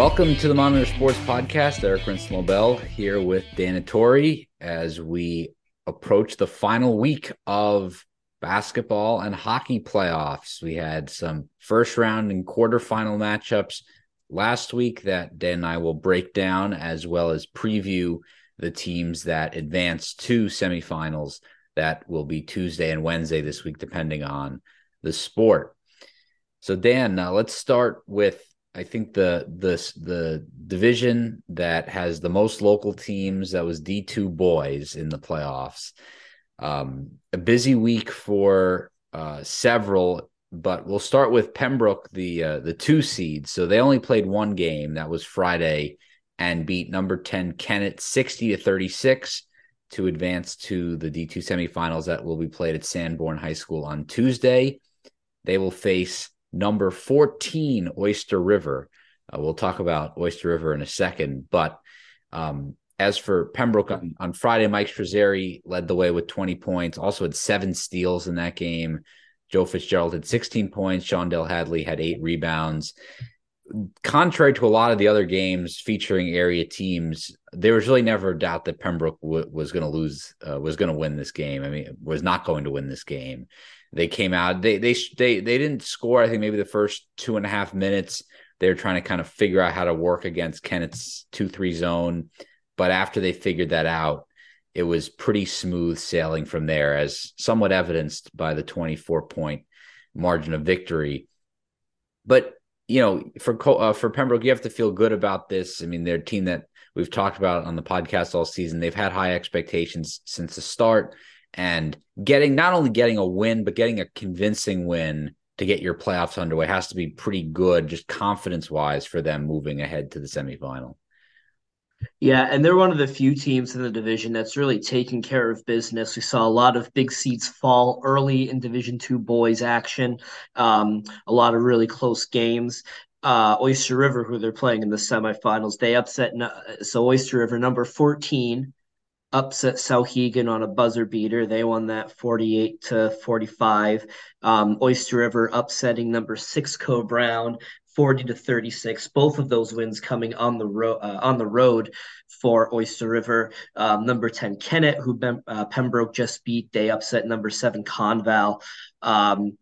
Welcome to the Monitor Sports Podcast. Eric Rinson here with Dan Tori as we approach the final week of basketball and hockey playoffs. We had some first round and quarterfinal matchups last week that Dan and I will break down as well as preview the teams that advance to semifinals that will be Tuesday and Wednesday this week, depending on the sport. So, Dan, uh, let's start with I think the the the division that has the most local teams that was D two boys in the playoffs. Um, a busy week for uh, several, but we'll start with Pembroke, the uh, the two seed. So they only played one game. That was Friday, and beat number ten Kennett sixty to thirty six to advance to the D two semifinals that will be played at Sanborn High School on Tuesday. They will face number 14, Oyster River. Uh, we'll talk about Oyster River in a second. But um, as for Pembroke on, on Friday, Mike Strazzeri led the way with 20 points, also had seven steals in that game. Joe Fitzgerald had 16 points. Sean Dale Hadley had eight rebounds. Contrary to a lot of the other games featuring area teams, there was really never a doubt that Pembroke w- was going to lose, uh, was going to win this game. I mean, was not going to win this game. They came out. They they they they didn't score. I think maybe the first two and a half minutes. They were trying to kind of figure out how to work against Kennett's two three zone. But after they figured that out, it was pretty smooth sailing from there, as somewhat evidenced by the twenty four point margin of victory. But you know, for uh, for Pembroke, you have to feel good about this. I mean, they're team that we've talked about on the podcast all season. They've had high expectations since the start and getting not only getting a win but getting a convincing win to get your playoffs underway has to be pretty good just confidence wise for them moving ahead to the semifinal yeah, and they're one of the few teams in the division that's really taking care of business. We saw a lot of big seats fall early in Division Two boys action, um, a lot of really close games. Uh, Oyster River, who they're playing in the semifinals, they upset. So Oyster River, number fourteen, upset Souhegan on a buzzer beater. They won that 48 to 45. Um, Oyster River upsetting number six Coe-Brown 40 to 36. Both of those wins coming on the road uh, on the road for Oyster River. Um, number 10 Kennett, who uh, Pembroke just beat, they upset number seven Conval. Um,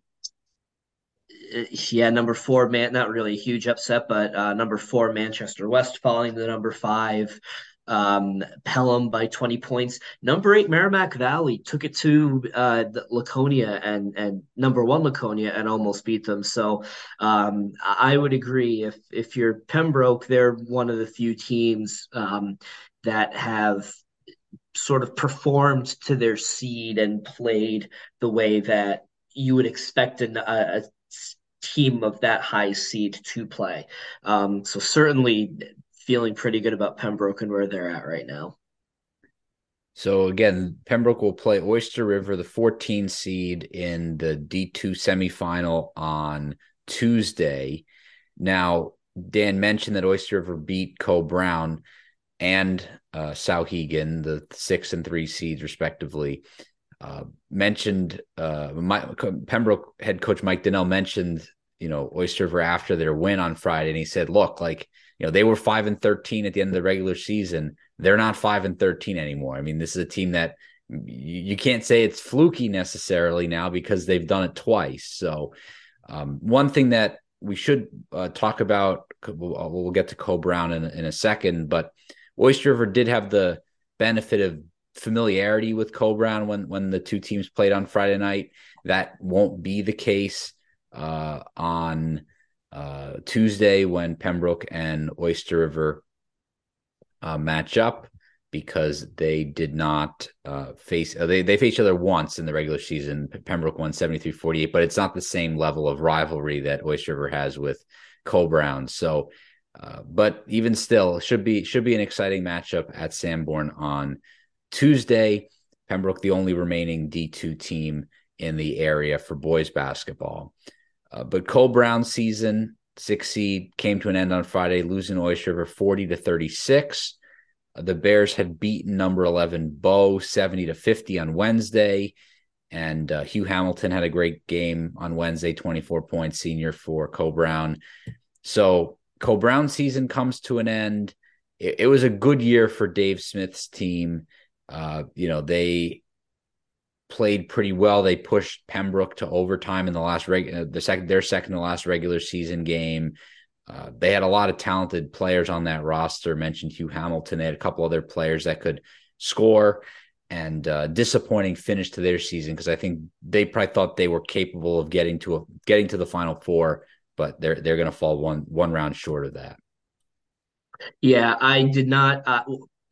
yeah, number four, man, not really a huge upset, but uh, number four, Manchester West falling to number five um, Pelham by 20 points. Number eight, Merrimack Valley took it to uh, Laconia and and number one Laconia and almost beat them. So um, I would agree if if you're Pembroke, they're one of the few teams um, that have sort of performed to their seed and played the way that you would expect an, a, a team of that high seed to play. Um, so certainly feeling pretty good about Pembroke and where they're at right now. So again, Pembroke will play Oyster River, the 14 seed in the D2 semifinal on Tuesday. Now, Dan mentioned that Oyster River beat Coe-Brown and uh, Souhegan, the six and three seeds respectively. Uh, mentioned uh, my, Pembroke head coach Mike Donnell mentioned you know Oyster River after their win on Friday, and he said, "Look, like you know they were five and thirteen at the end of the regular season. They're not five and thirteen anymore. I mean, this is a team that you, can't say it's fluky necessarily now because they've done it twice. So, um, one thing that we should uh, talk about, we'll, uh, we'll, get to Coe-Brown in, in a second, but Oyster River did have the benefit of familiarity with Coe-Brown when when the two teams played on Friday night. That won't be the case uh, on uh, Tuesday when Pembroke and Oyster River uh, match up because they did not uh, face uh, they they face each other once in the regular season. Pembroke won 73-48, but it's not the same level of rivalry that Oyster River has with Coe-Brown. So uh, but even still should be should be an exciting matchup at Sanborn on Tuesday. Pembroke the only remaining D2 team in the area for boys basketball. Uh, but Coe-Brown season, six seed, came to an end on Friday, losing Oyster River 40 to 36. Uh, the Bears had beaten number 11 Bow 70 to 50 on Wednesday. And uh, Hugh Hamilton had a great game on Wednesday, 24 points, senior for Coe-Brown. So Coe-Brown season comes to an end. It, it, was a good year for Dave Smith's team. Uh, you know, they played pretty well. They pushed Pembroke to overtime in the last reg uh, the second their second to last regular season game. Uh, they had a lot of talented players on that roster. mentioned Hugh Hamilton. They had a couple other players that could score and uh, disappointing finish to their season because I think they probably thought they were capable of getting to a, getting to the final four, but they're they're going to fall one one round short of that. Yeah, I did not. Uh,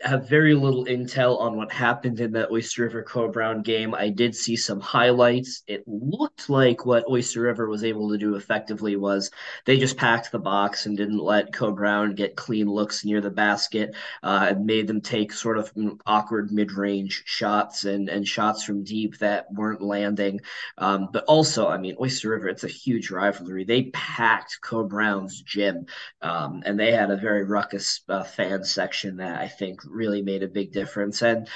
have very little intel on what happened in that Oyster River Coe-Brown game. I did see some highlights. It looked like what Oyster River was able to do effectively was they just packed the box and didn't let Coe-Brown get clean looks near the basket. Uh, and made them take sort of awkward mid-range shots and and shots from deep that weren't landing. Um, but also, I mean, Oyster River, it's a huge rivalry. They packed Coe-Brown's gym, um, and they had a very ruckus uh, fan section that I think really made a big difference. And,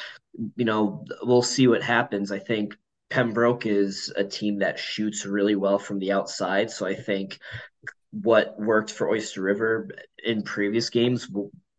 you know, we'll see what happens. I think Pembroke is a team that shoots really well from the outside. So I think what worked for Oyster River in previous games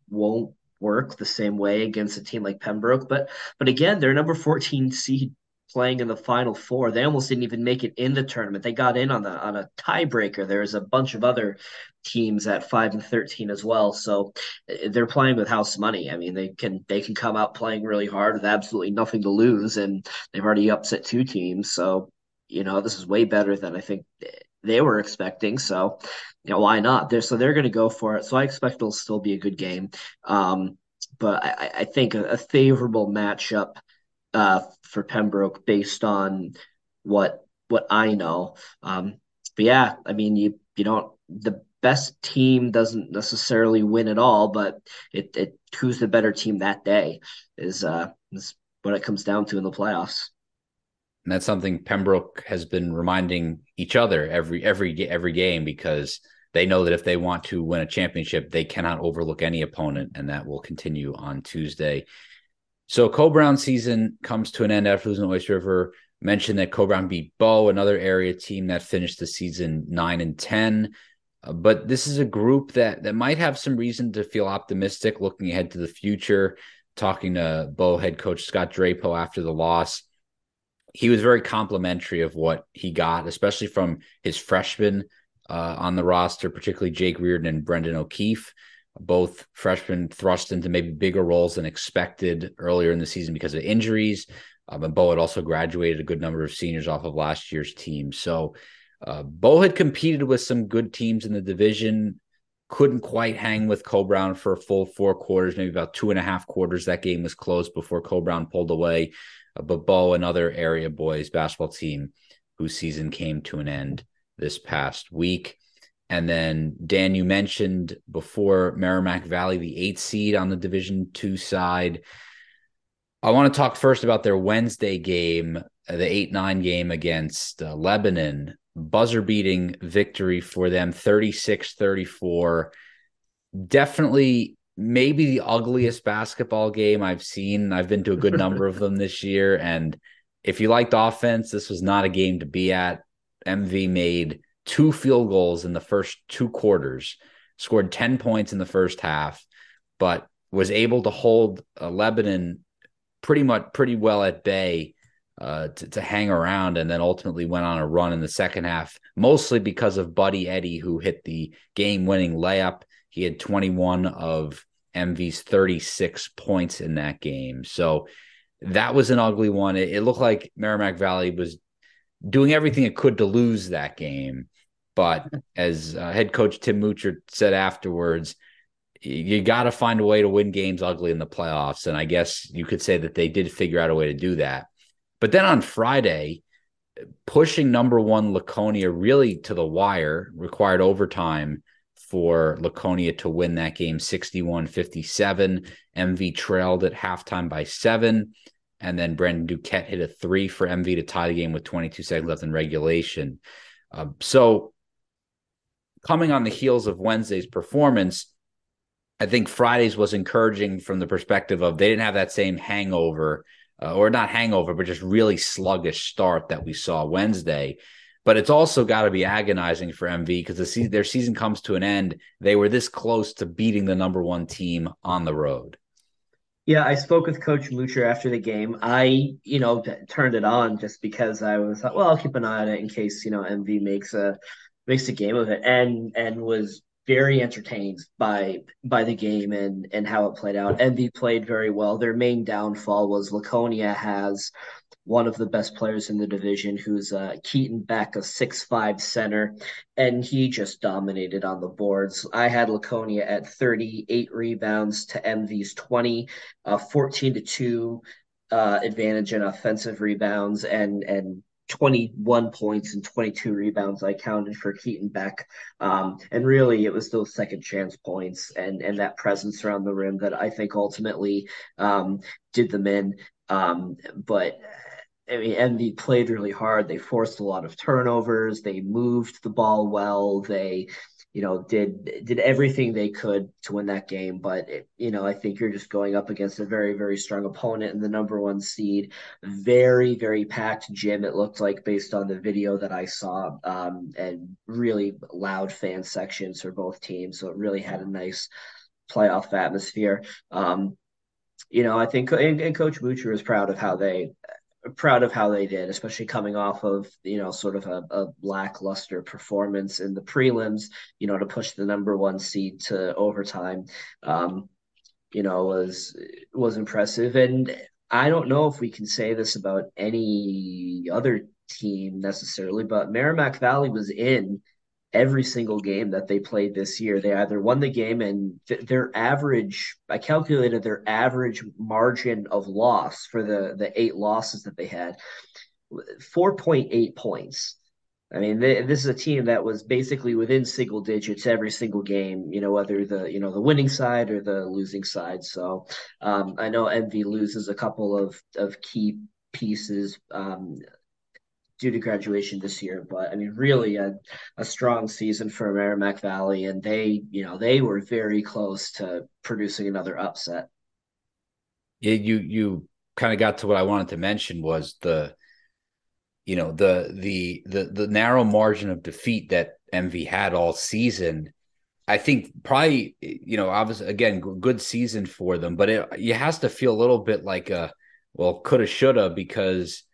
won't work the same way against a team like Pembroke. But but again, they're number 14 seed playing in the final four. They almost didn't even make it in the tournament. They got in on the on a tiebreaker. There's a bunch of other teams at five and thirteen as well. So eh, they're playing with house money. I mean, they can they can come out playing really hard with absolutely nothing to lose, and they've already upset two teams. So you know this is way better than I think they were expecting. So you know why not? They're so they're going to go for it. So I expect it'll still be a good game. Um, but I, I think a, a favorable matchup uh, for Pembroke based on what what I know. Um, but yeah, I mean, you you don't the best team doesn't necessarily win at all, but it, it who's the better team that day is uh is what it comes down to in the playoffs. And that's something Pembroke has been reminding each other every every every game because they know that if they want to win a championship, they cannot overlook any opponent, and that will continue on Tuesday so Coe-Brown season comes to an end after losing to Oyster River. Mentioned that Coe-Brown beat Bow, another area team that finished the season nine and ten. Uh, but this is a group that that might have some reason to feel optimistic looking ahead to the future. Talking to Bow head coach Scott Drapo after the loss, he was very complimentary of what he got, especially from his freshmen uh, on the roster, particularly Jake Reardon and Brendan O'Keefe both freshmen thrust into maybe bigger roles than expected earlier in the season because of injuries. Um, and Bow had also graduated a good number of seniors off of last year's team. So uh, Bow had competed with some good teams in the division, couldn't quite hang with Coe-Brown for a full four quarters, maybe about two and a half quarters. That game was close before Coe-Brown pulled away. Uh, but Bow, another area boys basketball team whose season came to an end this past week. And then Dan, you mentioned before Merrimack Valley, the eighth seed on the Division Two side. I want to talk first about their Wednesday game, uh, the eight nine game against uh, Lebanon. Buzzer beating victory for them, 36 34. Definitely, maybe the ugliest basketball game I've seen. I've been to a good number of them this year. And if you liked offense, this was not a game to be at. MV made two field goals in the first two quarters, scored 10 points in the first half, but was able to hold uh, Lebanon pretty much pretty well at bay uh, to, to, hang around and then ultimately went on a run in the second half, mostly because of Buddy Eddie, who hit the game winning layup. He had 21 of MV's 36 points in that game. So that was an ugly one. It, it looked like Merrimack Valley was doing everything it could to lose that game. But as uh, head coach Tim Moocher said afterwards, you got to find a way to win games ugly in the playoffs. And I guess you could say that they did figure out a way to do that. But then on Friday, pushing number one Laconia really to the wire required overtime for Laconia to win that game 61 57. MV trailed at halftime by seven. And then Brandon Duquette hit a three for MV to tie the game with 22 seconds left in regulation. Uh, so coming on the heels of Wednesday's performance, I think Friday's was encouraging from the perspective of they didn't have that same hangover, uh, or not hangover, but just really sluggish start that we saw Wednesday. but it's also got to be agonizing for MV because the se- their season comes to an end. They were this close to beating the number one team on the road. Yeah, I spoke with Coach Mucher after the game. I, you know, turned it on just because I was like, well, I'll keep an eye on it in case you know MV makes a makes a game of it, and and was very entertained by by the game and and how it played out. MV played very well. Their main downfall was Laconia has one of the best players in the division, who's uh, Keaton Beck, a six-five center, and he just dominated on the boards. I had Laconia at 38 rebounds to MV's 20, uh, 14 to 2 uh, advantage in offensive rebounds, and and 21 points and 22 rebounds I counted for Keaton Beck. Um, and really, it was those second chance points and, and that presence around the rim that I think ultimately um, did them in. Um, but I mean, MV played really hard. They forced a lot of turnovers. They moved the ball well. They, you know, did did everything they could to win that game. But it, you know, I think you're just going up against a very very strong opponent and the number one seed. Very very packed gym. It looked like based on the video that I saw, um, and really loud fan sections for both teams. So it really had a nice playoff atmosphere. Um, you know, I think and, and Coach Mucher is proud of how they proud of how they did, especially coming off of you know sort of a, a, lackluster performance in the prelims. You know, to push the number one seed to overtime, um, you know, was was impressive. And I don't know if we can say this about any other team necessarily, but Merrimack Valley was in every single game that they played this year. They either won the game and th- their average, I calculated their average margin of loss for the, the eight losses that they had 4.8 points. I mean, they, this is a team that was basically within single digits every single game. You know, whether the you know the winning side or the losing side. So um, I know MV loses a couple of of key pieces. Um, due to graduation this year. But I mean, really a, a strong season for Merrimack Valley, and they, you know, they were very close to producing another upset. Yeah, you you kind of got to what I wanted to mention was the, you know, the the the the narrow margin of defeat that MV had all season. I think probably you know obviously again good season for them, but it, it has to feel a little bit like a well coulda shoulda because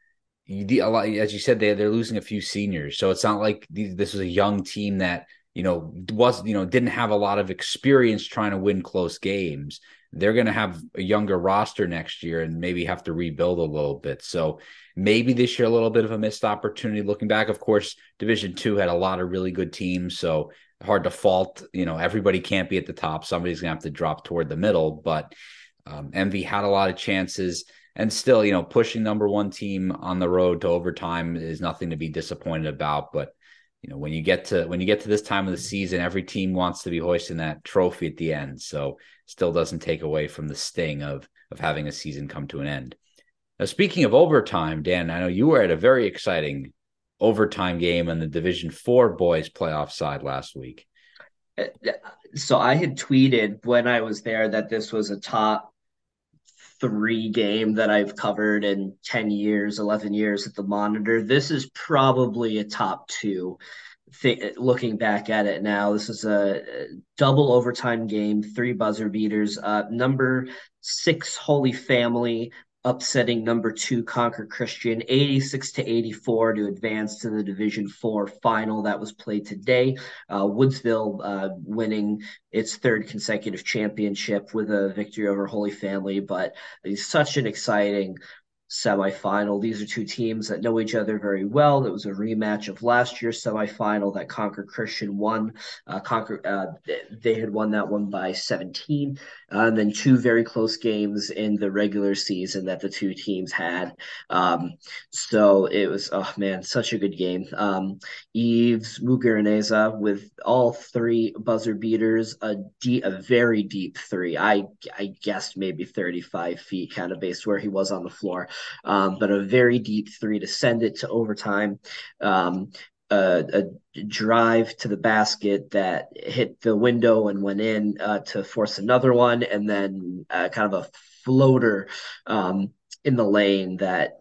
you, a lot, as you said, they they're losing a few seniors, so it's not like this was a young team that you know was you know didn't have a lot of experience trying to win close games. They're going to have a younger roster next year and maybe have to rebuild a little bit. So maybe this year a little bit of a missed opportunity. Looking back, of course, Division Two had a lot of really good teams, so hard to fault. You know, everybody can't be at the top. Somebody's going to have to drop toward the middle, but um, MV had a lot of chances and still, you know, pushing number one team on the road to overtime is nothing to be disappointed about. But you know, when you get to when you get to this time of the season, every team wants to be hoisting that trophy at the end. So still doesn't take away from the sting of of having a season come to an end. Now, speaking of overtime, Dan, I know you were at a very exciting overtime game on the Division Four boys playoff side last week. Uh, so I had tweeted when I was there that this was a top three game that I've covered in 10 years, 11 years at the monitor. This is probably a top two. Th- looking back at it now, this is a double overtime game, three buzzer beaters. Uh, number six, Holy Family upsetting number two Concord Christian 86 to 84 to advance to the Division Four final that was played today. Uh, Woodsville uh, winning its third consecutive championship with a victory over Holy Family, but it's such an exciting semifinal. These are two teams that know each other very well. It was a rematch of last year's semifinal that Concord Christian won. Uh, Concord, uh, they had won that one by 17. Uh, and then two very close games in the regular season that the two teams had. Um, so it was, oh man, such a good game. Um, Eves Muguraneza with all three buzzer beaters, a, deep, a very deep three. I, I guessed maybe 35 feet, kind of based where he was on the floor um, but a very deep three to send it to overtime. Um, a, a, drive to the basket that hit the window and went in uh, to force another one, and then uh, kind of a floater um, in the lane that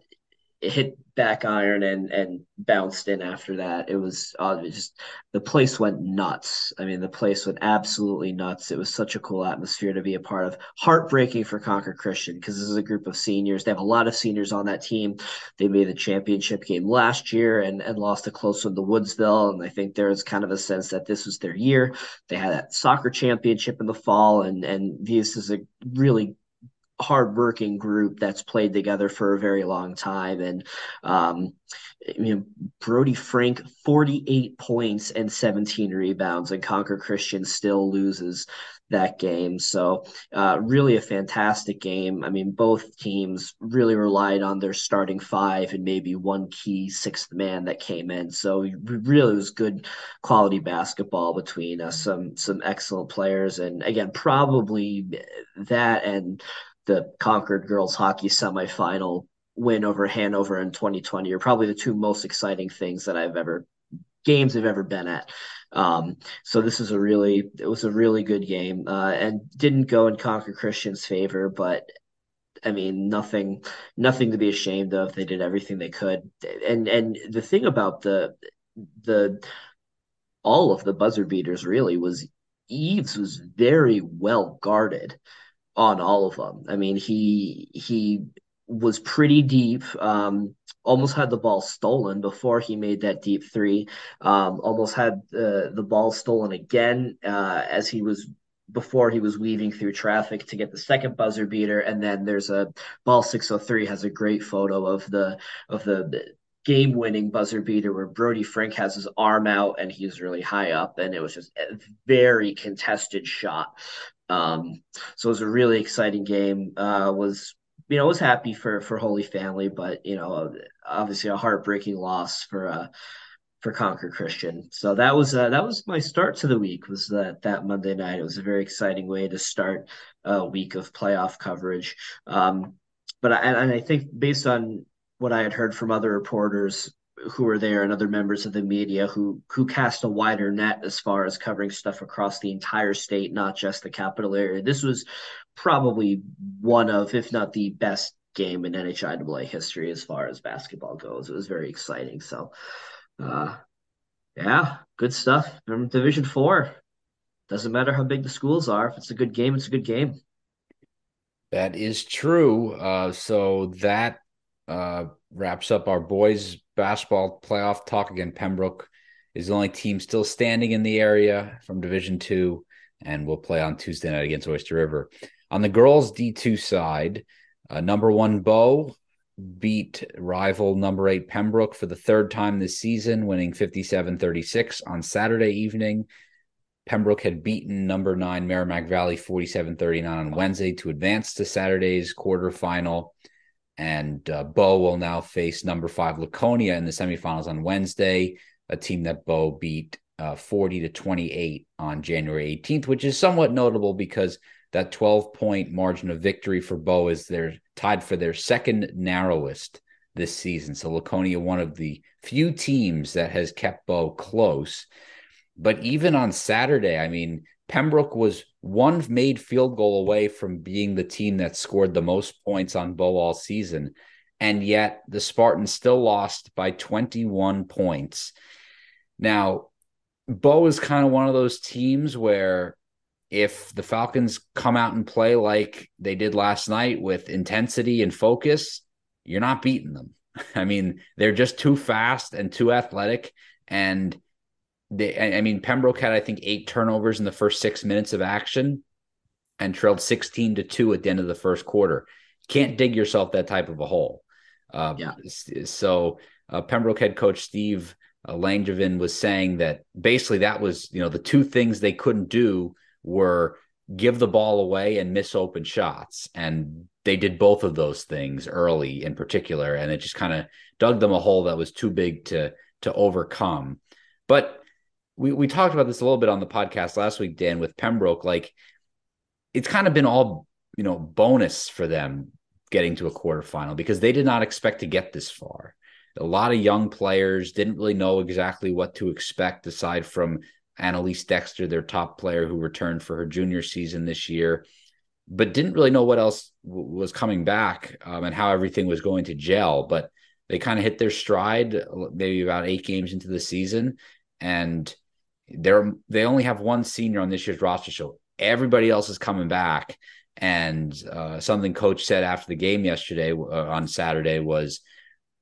hit back iron and and bounced in after that. It was, uh, it was just the place went nuts. I mean, the place went absolutely nuts. It was such a cool atmosphere to be a part of. Heartbreaking for Concord Christian because this is a group of seniors. They have a lot of seniors on that team. They made the championship game last year and and lost a close one to Woodsville, and I think there's kind of a sense that this was their year. They had that soccer championship in the fall, and and this is a really hardworking group that's played together for a very long time. And um, I mean, Brody Frank, 48 points and 17 rebounds, and Concord Christian still loses that game. So, uh, really a fantastic game. I mean, both teams really relied on their starting five and maybe one key sixth man that came in. So, really was good quality basketball between uh, some some excellent players, and again, probably that and the Concord girls hockey semifinal win over Hanover in 2020 are probably the two most exciting things that I've ever games I've ever been at. Um, so this is a really it was a really good game uh, and didn't go in Concord Christian's favor, but I mean nothing nothing to be ashamed of. They did everything they could, and and the thing about the the all of the buzzer beaters really was Eves was very well guarded on all of them. I mean, he he was pretty deep. Um, almost had the ball stolen before he made that deep three. Um, almost had uh, the ball stolen again uh, as he was before he was weaving through traffic to get the second buzzer beater. And then there's a ball 603 has a great photo of the of the game winning buzzer beater where Brody Frank has his arm out and he's really high up. And it was just a very contested shot um, so it was a really exciting game. Uh, was you know was happy for for Holy Family, but you know obviously a heartbreaking loss for uh for Concord Christian. So that was uh, that was my start to the week. Was that that Monday night? It was a very exciting way to start a week of playoff coverage. Um, but I, and I think based on what I had heard from other reporters, who were there and other members of the media who who cast a wider net as far as covering stuff across the entire state, not just the capital area. This was probably one of, if not the best game in NHIAA history as far as basketball goes. It was very exciting. So, uh, yeah, good stuff. From Division Four, doesn't matter how big the schools are. If it's a good game, it's a good game. That is true. Uh, so that uh, wraps up our boys basketball playoff talk again. Pembroke is the only team still standing in the area from Division Two, and will play on Tuesday night against Oyster River. On the girls D two side, uh, number one Bow beat rival number eight Pembroke for the third time this season, winning 57 36 on Saturday evening. Pembroke had beaten number nine Merrimack Valley 47 39 on Wednesday to advance to Saturday's quarterfinal. And uh, Bow will now face number five Laconia in the semifinals on Wednesday, a team that Bow beat uh, 40 to 28 on January 18th, which is somewhat notable because that 12 point margin of victory for Bow is they're tied for their second narrowest this season. So Laconia, one of the few teams that has kept Bow close. But even on Saturday, I mean, Pembroke was one made field goal away from being the team that scored the most points on Bow all season. And yet the Spartans still lost by 21 points. Now, Bow is kind of one of those teams where if the Falcons come out and play like they did last night with intensity and focus, you're not beating them. I mean, they're just too fast and too athletic. And they, I mean, Pembroke had, I think, eight turnovers in the first six minutes of action and trailed 16 to 2 at the end of the first quarter. Can't dig yourself that type of a hole. Uh, yeah. So, uh, Pembroke head coach Steve uh, Langevin was saying that basically that was, you know, the two things they couldn't do were give the ball away and miss open shots. And they did both of those things early in particular. And it just kind of dug them a hole that was too big to, to overcome. But we we talked about this a little bit on the podcast last week, Dan, with Pembroke. Like it's kind of been all you know bonus for them getting to a quarterfinal because they did not expect to get this far. A lot of young players didn't really know exactly what to expect aside from Annalise Dexter, their top player who returned for her junior season this year, but didn't really know what else w- was coming back um, and how everything was going to gel. But they kind of hit their stride maybe about eight games into the season, and they're they only have one senior on this year's roster, so everybody else is coming back. And uh, something coach said after the game yesterday uh, on Saturday was,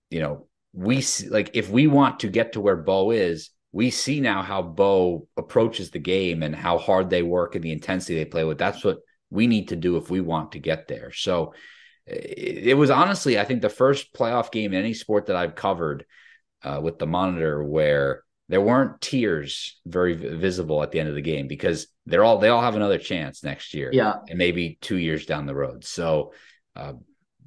you know, we see, like if we want to get to where Bow is, we see now how Bow approaches the game and how hard they work and the intensity they play with. That's what we need to do if we want to get there. So it, it was honestly, I think, the first playoff game in any sport that I've covered uh, with the monitor where there weren't tears very visible at the end of the game because they're all they all have another chance next year. Yeah, and maybe two years down the road. So uh,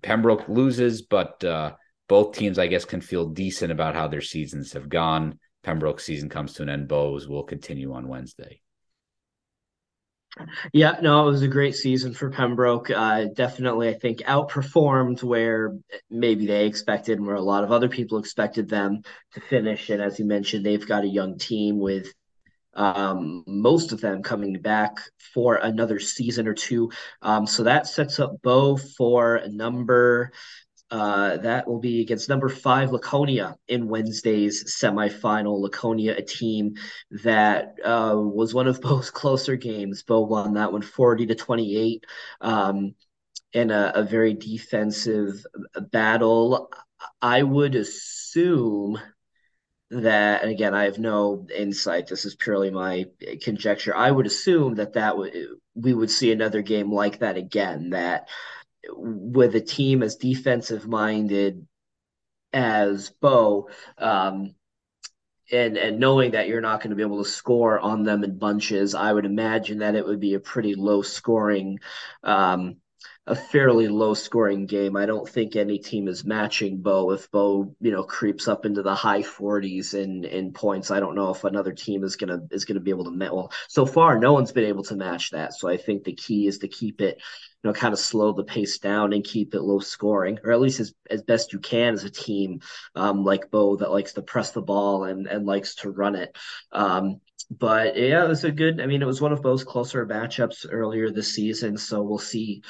Pembroke loses, but uh, both teams, I guess, can feel decent about how their seasons have gone. Pembroke's season comes to an end. Bow's will continue on Wednesday. Yeah, no, it was a great season for Pembroke. Uh, definitely, I think outperformed where maybe they expected and where a lot of other people expected them to finish. And as you mentioned, they've got a young team with um, most of them coming back for another season or two. Um, so that sets up Bow for a number uh, that will be against number five Laconia in Wednesday's semifinal. Laconia, a team that uh, was one of Bow's closer games. Bow won that one 40 to 28 um, in a, a very defensive battle. I would assume that and again i have no insight this is purely my conjecture i would assume that that would we would see another game like that again that with a team as defensive minded as Bow, um, and and knowing that you're not going to be able to score on them in bunches, I would imagine that it would be a pretty low scoring um, a fairly low scoring game. I don't think any team is matching Bow. If Bow, you know, creeps up into the high 40s in in points, I don't know if another team is gonna is gonna be able to match. Well, so far, no one's been able to match that. So I think the key is to keep it, you know, kind of slow the pace down and keep it low scoring, or at least as as best you can as a team um, like Bow that likes to press the ball and and likes to run it. Um, but yeah, it was a good. I mean, it was one of Bow's closer matchups earlier this season, so we'll see,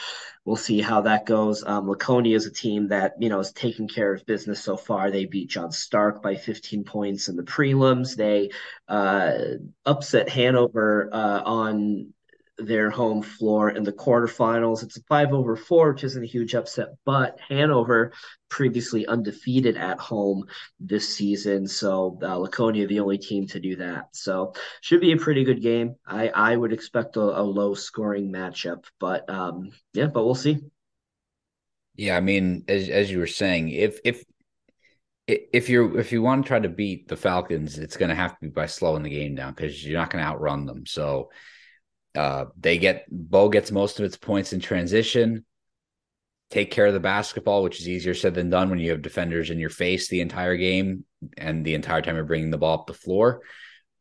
we'll see how that goes. Um, Laconia is a team that you know is taking care of business so far. They beat John Stark by 15 points in the prelims. They uh, upset Hanover uh, on their home floor in the quarterfinals. It's a five over four, which isn't a huge upset, but Hanover previously undefeated at home this season. So uh, Laconia, the only team to do that. So should be a pretty good game. I, I would expect a, a low scoring matchup, but um, yeah, but we'll see. Yeah, I mean, as as you were saying, if if if you're if you want to try to beat the Falcons, it's going to have to be by slowing the game down because you're not going to outrun them. So uh, they get Bow gets most of its points in transition. Take care of the basketball, which is easier said than done when you have defenders in your face the entire game and the entire time you're bringing the ball up the floor.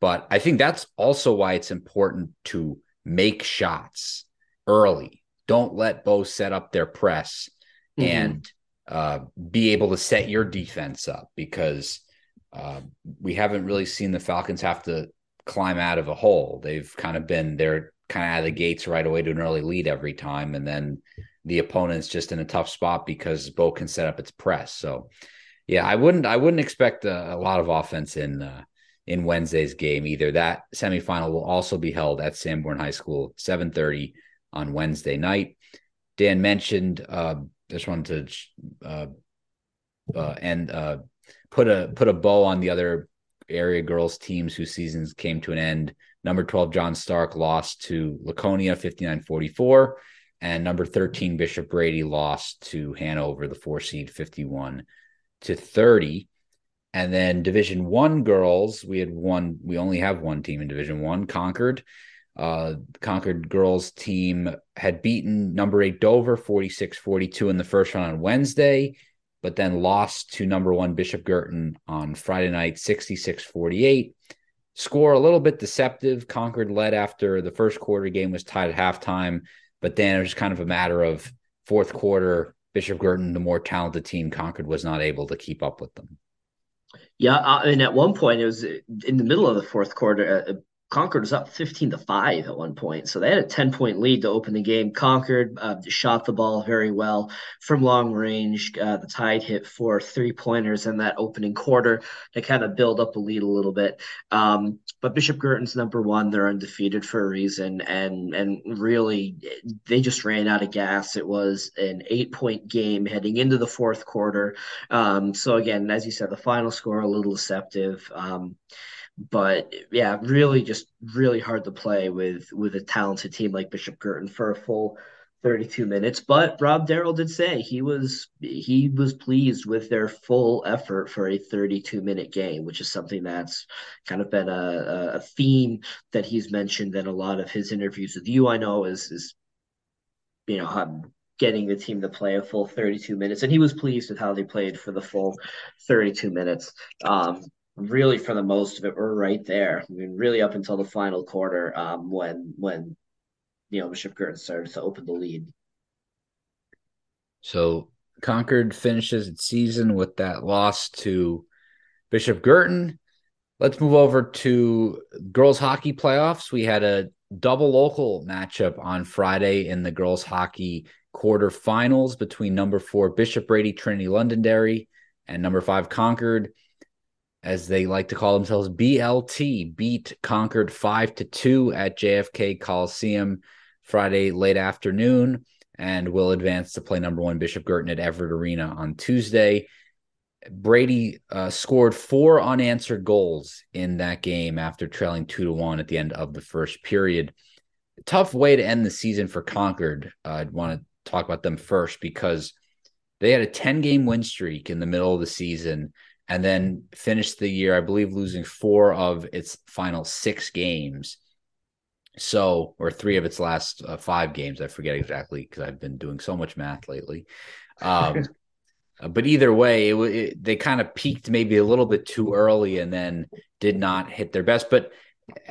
But I think that's also why it's important to make shots early. Don't let Bow set up their press mm-hmm. and uh, be able to set your defense up because uh, we haven't really seen the Falcons have to climb out of a hole. They've kind of been they're kind of out of the gates right away to an early lead every time. And then the opponent's just in a tough spot because Bow can set up its press. So yeah, I wouldn't I wouldn't expect a, a lot of offense in uh, in Wednesday's game either. That semifinal will also be held at Sanborn High School, 7:30 on Wednesday night. Dan mentioned uh just wanted to uh, uh and uh put a put a bow on the other area girls teams whose seasons came to an end Number 12, John Stark lost to Laconia 59 44. And number 13, Bishop Brady lost to Hanover, the four seed 51 to 30. And then Division One girls, we had one, we only have one team in Division One, Concord. Uh, Concord girls team had beaten number eight Dover 46 42 in the first round on Wednesday, but then lost to number one Bishop Guertin on Friday night 66 48 score a little bit deceptive. Concord led after the first quarter game was tied at halftime, but then it was kind of a matter of fourth quarter. Bishop Guertin, the more talented team, Concord was not able to keep up with them. Yeah, uh, and at one point it was in the middle of the fourth quarter. Concord was up 15 to 5 at one point. So they had a 10 point lead to open the game. Concord uh, shot the ball very well from long range. Uh, the Tide hit four three pointers in that opening quarter to kind of build up a lead a little bit. Um, but Bishop Guertin's number one. They're undefeated for a reason. And, and really, they just ran out of gas. It was an eight point game heading into the fourth quarter. Um, so, again, as you said, the final score a little deceptive. Um, but yeah, really just really hard to play with with a talented team like Bishop Guertin for a full 32 minutes. But Rob Darrell did say he was he was pleased with their full effort for a 32 minute game, which is something that's kind of been a, a theme that he's mentioned in a lot of his interviews with you. I know is is you know getting the team to play a full 32 minutes, and he was pleased with how they played for the full 32 minutes. Um, really for the most of it, we're right there. I mean, really up until the final quarter, um, when when you know Bishop Guertin started to open the lead. So Concord finishes its season with that loss to Bishop Guertin. Let's move over to girls hockey playoffs. We had a double local matchup on Friday in the girls hockey quarterfinals between number four Bishop Brady Trinity Londonderry and number five Concord as they like to call themselves, BLT beat Concord five to two at JFK Coliseum Friday late afternoon, and will advance to play number one Bishop Guertin at Everett Arena on Tuesday. Brady uh, scored four unanswered goals in that game after trailing two to one at the end of the first period. Tough way to end the season for Concord. Uh, I'd want to talk about them first because they had a 10 game win streak in the middle of the season and then finished the year, I believe, losing four of its final six games. So, or three of its last uh, five games. I forget exactly because I've been doing so much math lately. Um, but either way, it, it, they kind of peaked maybe a little bit too early and then did not hit their best. But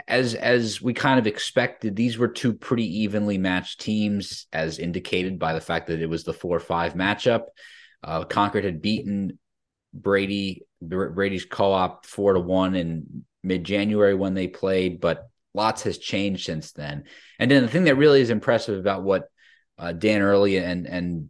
as as we kind of expected, these were two pretty evenly matched teams, as indicated by the fact that it was the four five matchup. Uh, Concord had beaten Brady Brady's co-op four to one in mid January when they played, but lots has changed since then. And then the thing that really is impressive about what uh, Dan Early and and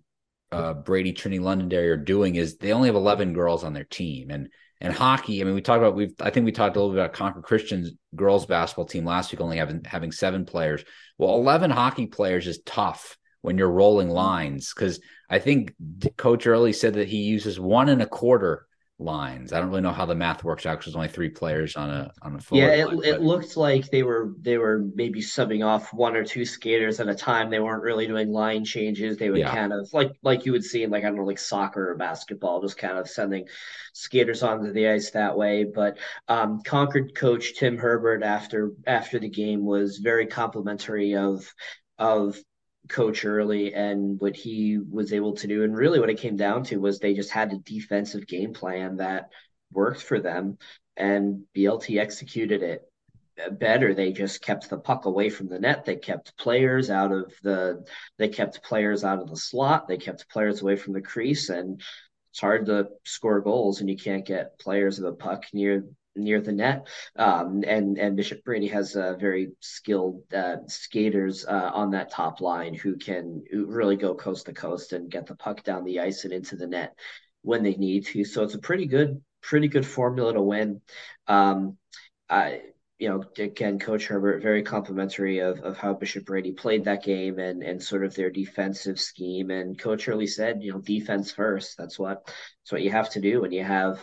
uh, Brady Trinity Londonderry are doing is they only have 11 girls on their team. And and hockey, I mean, we talked about we've I think we talked a little bit about Concord Christian's girls basketball team last week, only having having seven players. Well, 11 hockey players is tough when you're rolling lines because I think Coach Early said that he uses one and a quarter lines. I don't really know how the math works out because there's only three players on a on a Yeah, it, line, it looked like they were they were maybe subbing off one or two skaters at a time. They weren't really doing line changes. They would yeah. kind of like like you would see in like I don't know like soccer or basketball, just kind of sending skaters onto the ice that way. But um, Concord coach Tim Herbert after after the game was very complimentary of of coach early and what he was able to do. And really, what it came down to was they just had a defensive game plan that worked for them, and BLT executed it better. They just kept the puck away from the net. They kept players out of the. They kept players out of the slot. They kept players away from the crease, and it's hard to score goals, and you can't get players of the puck near near the net. Um, and and Bishop Brady has uh, very skilled uh, skaters uh, on that top line who can really go coast to coast and get the puck down the ice and into the net when they need to. So it's a pretty good pretty good formula to win. Um, I you know, again, Coach Herbert very complimentary of, of how Bishop Brady played that game and and sort of their defensive scheme. And Coach Early said, you know, defense first. That's what that's what you have to do when you have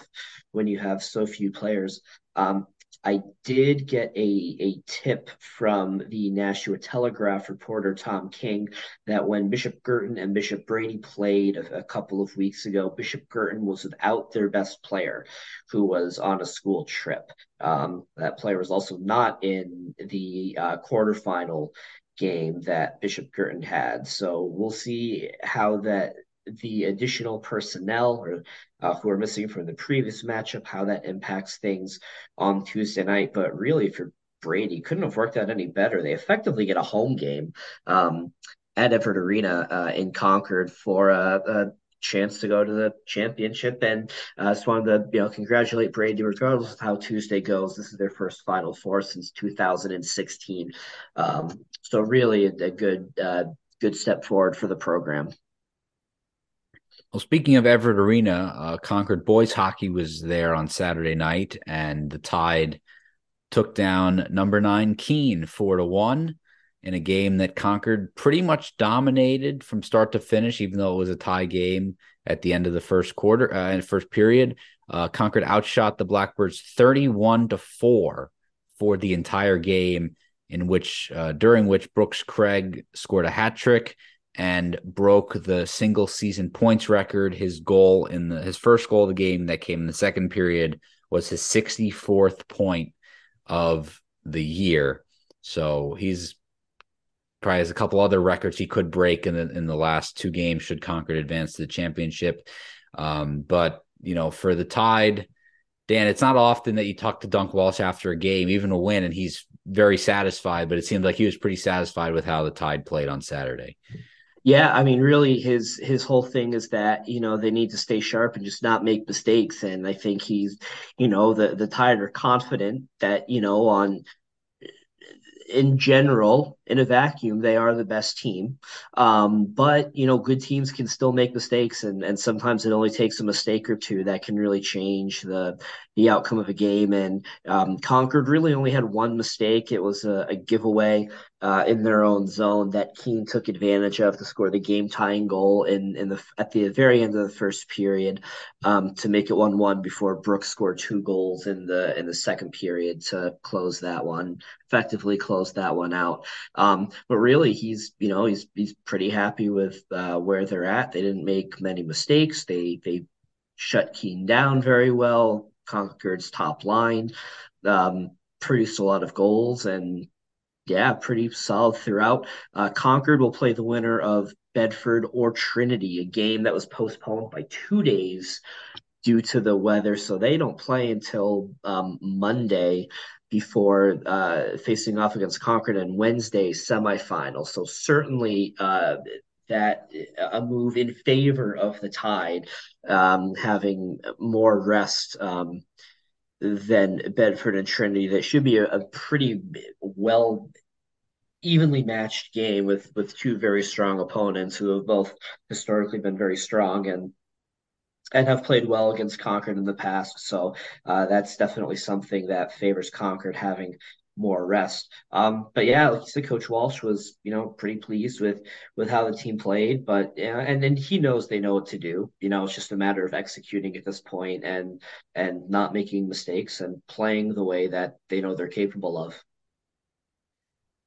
when you have so few players. Um, I did get a, a tip from the Nashua Telegraph reporter Tom King that when Bishop Guertin and Bishop Brady played a, a, couple of weeks ago, Bishop Guertin was without their best player, who was on a school trip. Um, that player was also not in the uh, quarterfinal game that Bishop Guertin had. So we'll see how that the additional personnel or uh, who are missing from the previous matchup, how that impacts things on Tuesday night. But really, for Brady, couldn't have worked out any better. They effectively get a home game um, at Everett Arena uh, in Concord for a, a chance to go to the championship. And I uh, just wanted to, you know, congratulate Brady, regardless of how Tuesday goes. This is their first Final Four since 2016. Um, so really a, a good, uh, good step forward for the program. Well, speaking of Everett Arena, uh, Concord boys hockey was there on Saturday night, and the Tide took down number nine Keene four to one in a game that Concord pretty much dominated from start to finish, even though it was a tie game at the end of the first quarter uh, first period. Uh, Concord outshot the Blackbirds 31 to 4 for the entire game, in which uh, during which Brooks Craig scored a hat trick and broke the single season points record. His goal in the his first goal of the game that came in the second period was his 64th point of the year. So he's probably has a couple other records he could break in the in the last two games should Concord advance to the championship. Um, but you know, for the Tide, Dan, it's not often that you talk to Dunk Walsh after a game, even a win, and he's very satisfied. But it seemed like he was pretty satisfied with how the Tide played on Saturday. Yeah, I mean, really, his his whole thing is that you know they need to stay sharp and just not make mistakes. And I think he's, you know, the the Tide are confident that you know on in general, in a vacuum, they are the best team. Um, but you know, good teams can still make mistakes, and and sometimes it only takes a mistake or two that can really change the the outcome of a game. And um, Concord really only had one mistake. It was a, a giveaway uh, in their own zone that Keene took advantage of to score the game tying goal in in the at the very end of the first period um, to make it one one before Brooks scored two goals in the in the second period to close that one effectively close that one out. Um, but really, he's you know he's he's pretty happy with uh, where they're at. They didn't make many mistakes. They they shut Keene down very well Concord's top line, um, produced a lot of goals, and yeah, pretty solid throughout. Uh, Concord will play the winner of Bedford or Trinity, a game that was postponed by two days due to the weather. So they don't play until um, Monday before uh, facing off against Concord and Wednesday semifinal. So certainly uh, that a move in favor of the Tide, um, having more rest um, than Bedford and Trinity. That should be a, a, pretty well evenly matched game with with two very strong opponents who have both historically been very strong and and have played well against Concord in the past. So uh, that's definitely something that favors Concord having more rest. Um, but yeah, like you said, Coach Walsh was you know pretty pleased with with how the team played. But yeah, and and he knows they know what to do. You know, it's just a matter of executing at this point and and not making mistakes and playing the way that they know they're capable of.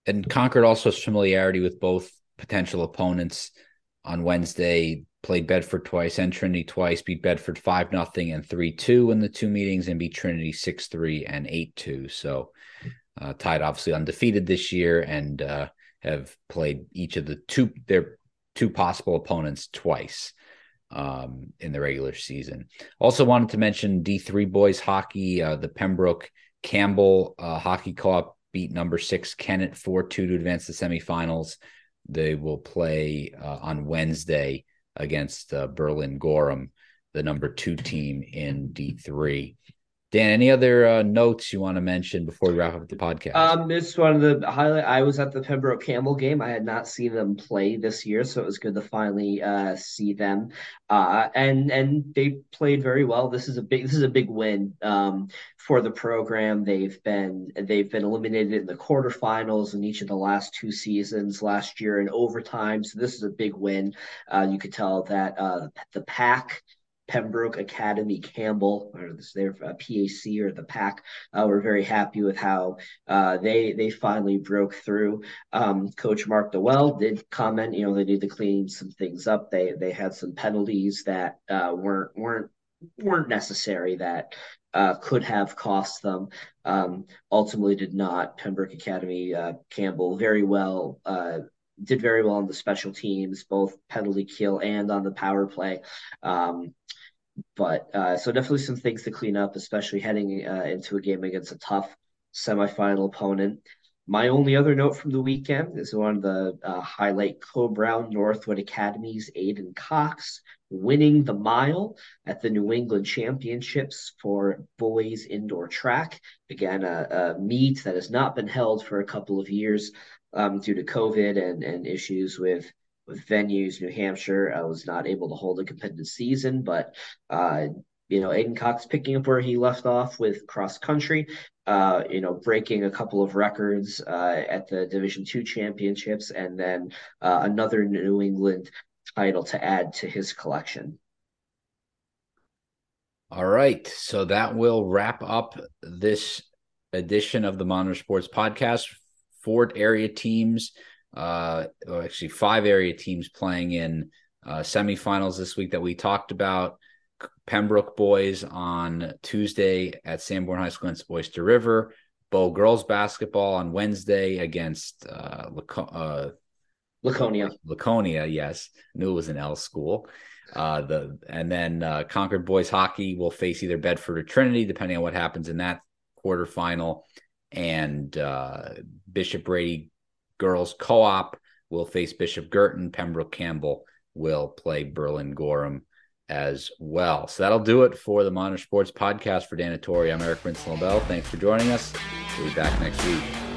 And Concord also has familiarity with both potential opponents. On Wednesday, played Bedford twice and Trinity twice, beat Bedford 5 nothing and 3 2 in the two meetings, and beat Trinity 6 3 and 8 2. So uh, Tide obviously undefeated this year and uh, have played each of the two their two possible opponents twice um, in the regular season. Also wanted to mention D3 boys hockey. Uh, the Pembroke Campbell uh, Hockey Co-op beat number six Kennett four two to advance the semifinals. They will play uh, on Wednesday against uh, Berlin Gorham, the number two team in D3. Dan, any other uh, notes you want to mention before we wrap up the podcast? Um, just wanted to highlight. I was at the Pembroke Campbell game. I had not seen them play this year, so it was good to finally uh, see them. Uh, and and they played very well. This is a big this is a big win um, for the program. They've been they've been eliminated in the quarterfinals in each of the last two seasons. Last year in overtime, so this is a big win. Uh, you could tell that uh, the pack Pembroke Academy Campbell or this their uh, PAC or the pack uh, were very happy with how uh, they they finally broke through. Um, Coach Mark Dewell did comment, you know, they need to clean some things up. They they had some penalties that uh, weren't weren't weren't necessary that uh, could have cost them. Um, ultimately, did not. Pembroke Academy uh, Campbell very well uh, did very well on the special teams, both penalty kill and on the power play. Um, but uh, so definitely some things to clean up, especially heading uh, into a game against a tough semifinal opponent. my only other note from the weekend is one of the uh, highlight Coe-Brown Northwood Academy's Aiden Cox winning the mile at the New England Championships for boys indoor track. Again, a, a meet that has not been held for a couple of years um, due to COVID and, and issues with with venues. New Hampshire I was not able to hold a competitive season, but uh, you know, Aiden Cox picking up where he left off with cross country, uh, you know, breaking a couple of records uh, at the Division Two championships, and then uh, another New England title to add to his collection. All right, so that will wrap up this edition of the Monitor Sports Podcast. Ford area teams, uh, actually five area teams playing in uh, semifinals this week that we talked about. Pembroke boys on Tuesday at Sanborn High School against Oyster River. Bow girls basketball on Wednesday against uh, uh, Laconia. Laconia, yes. Knew it was an L school. Uh, the and then uh, Concord boys hockey will face either Bedford or Trinity, depending on what happens in that quarterfinal. And uh, Bishop Brady girls co-op will face Bishop Guertin. Pembroke Campbell will play Berlin Gorham as well. So that'll do it for the Monitor Sports Podcast for Dan Torrey. I'm Eric Prince Lobel. Thanks for joining us. We'll be back next week.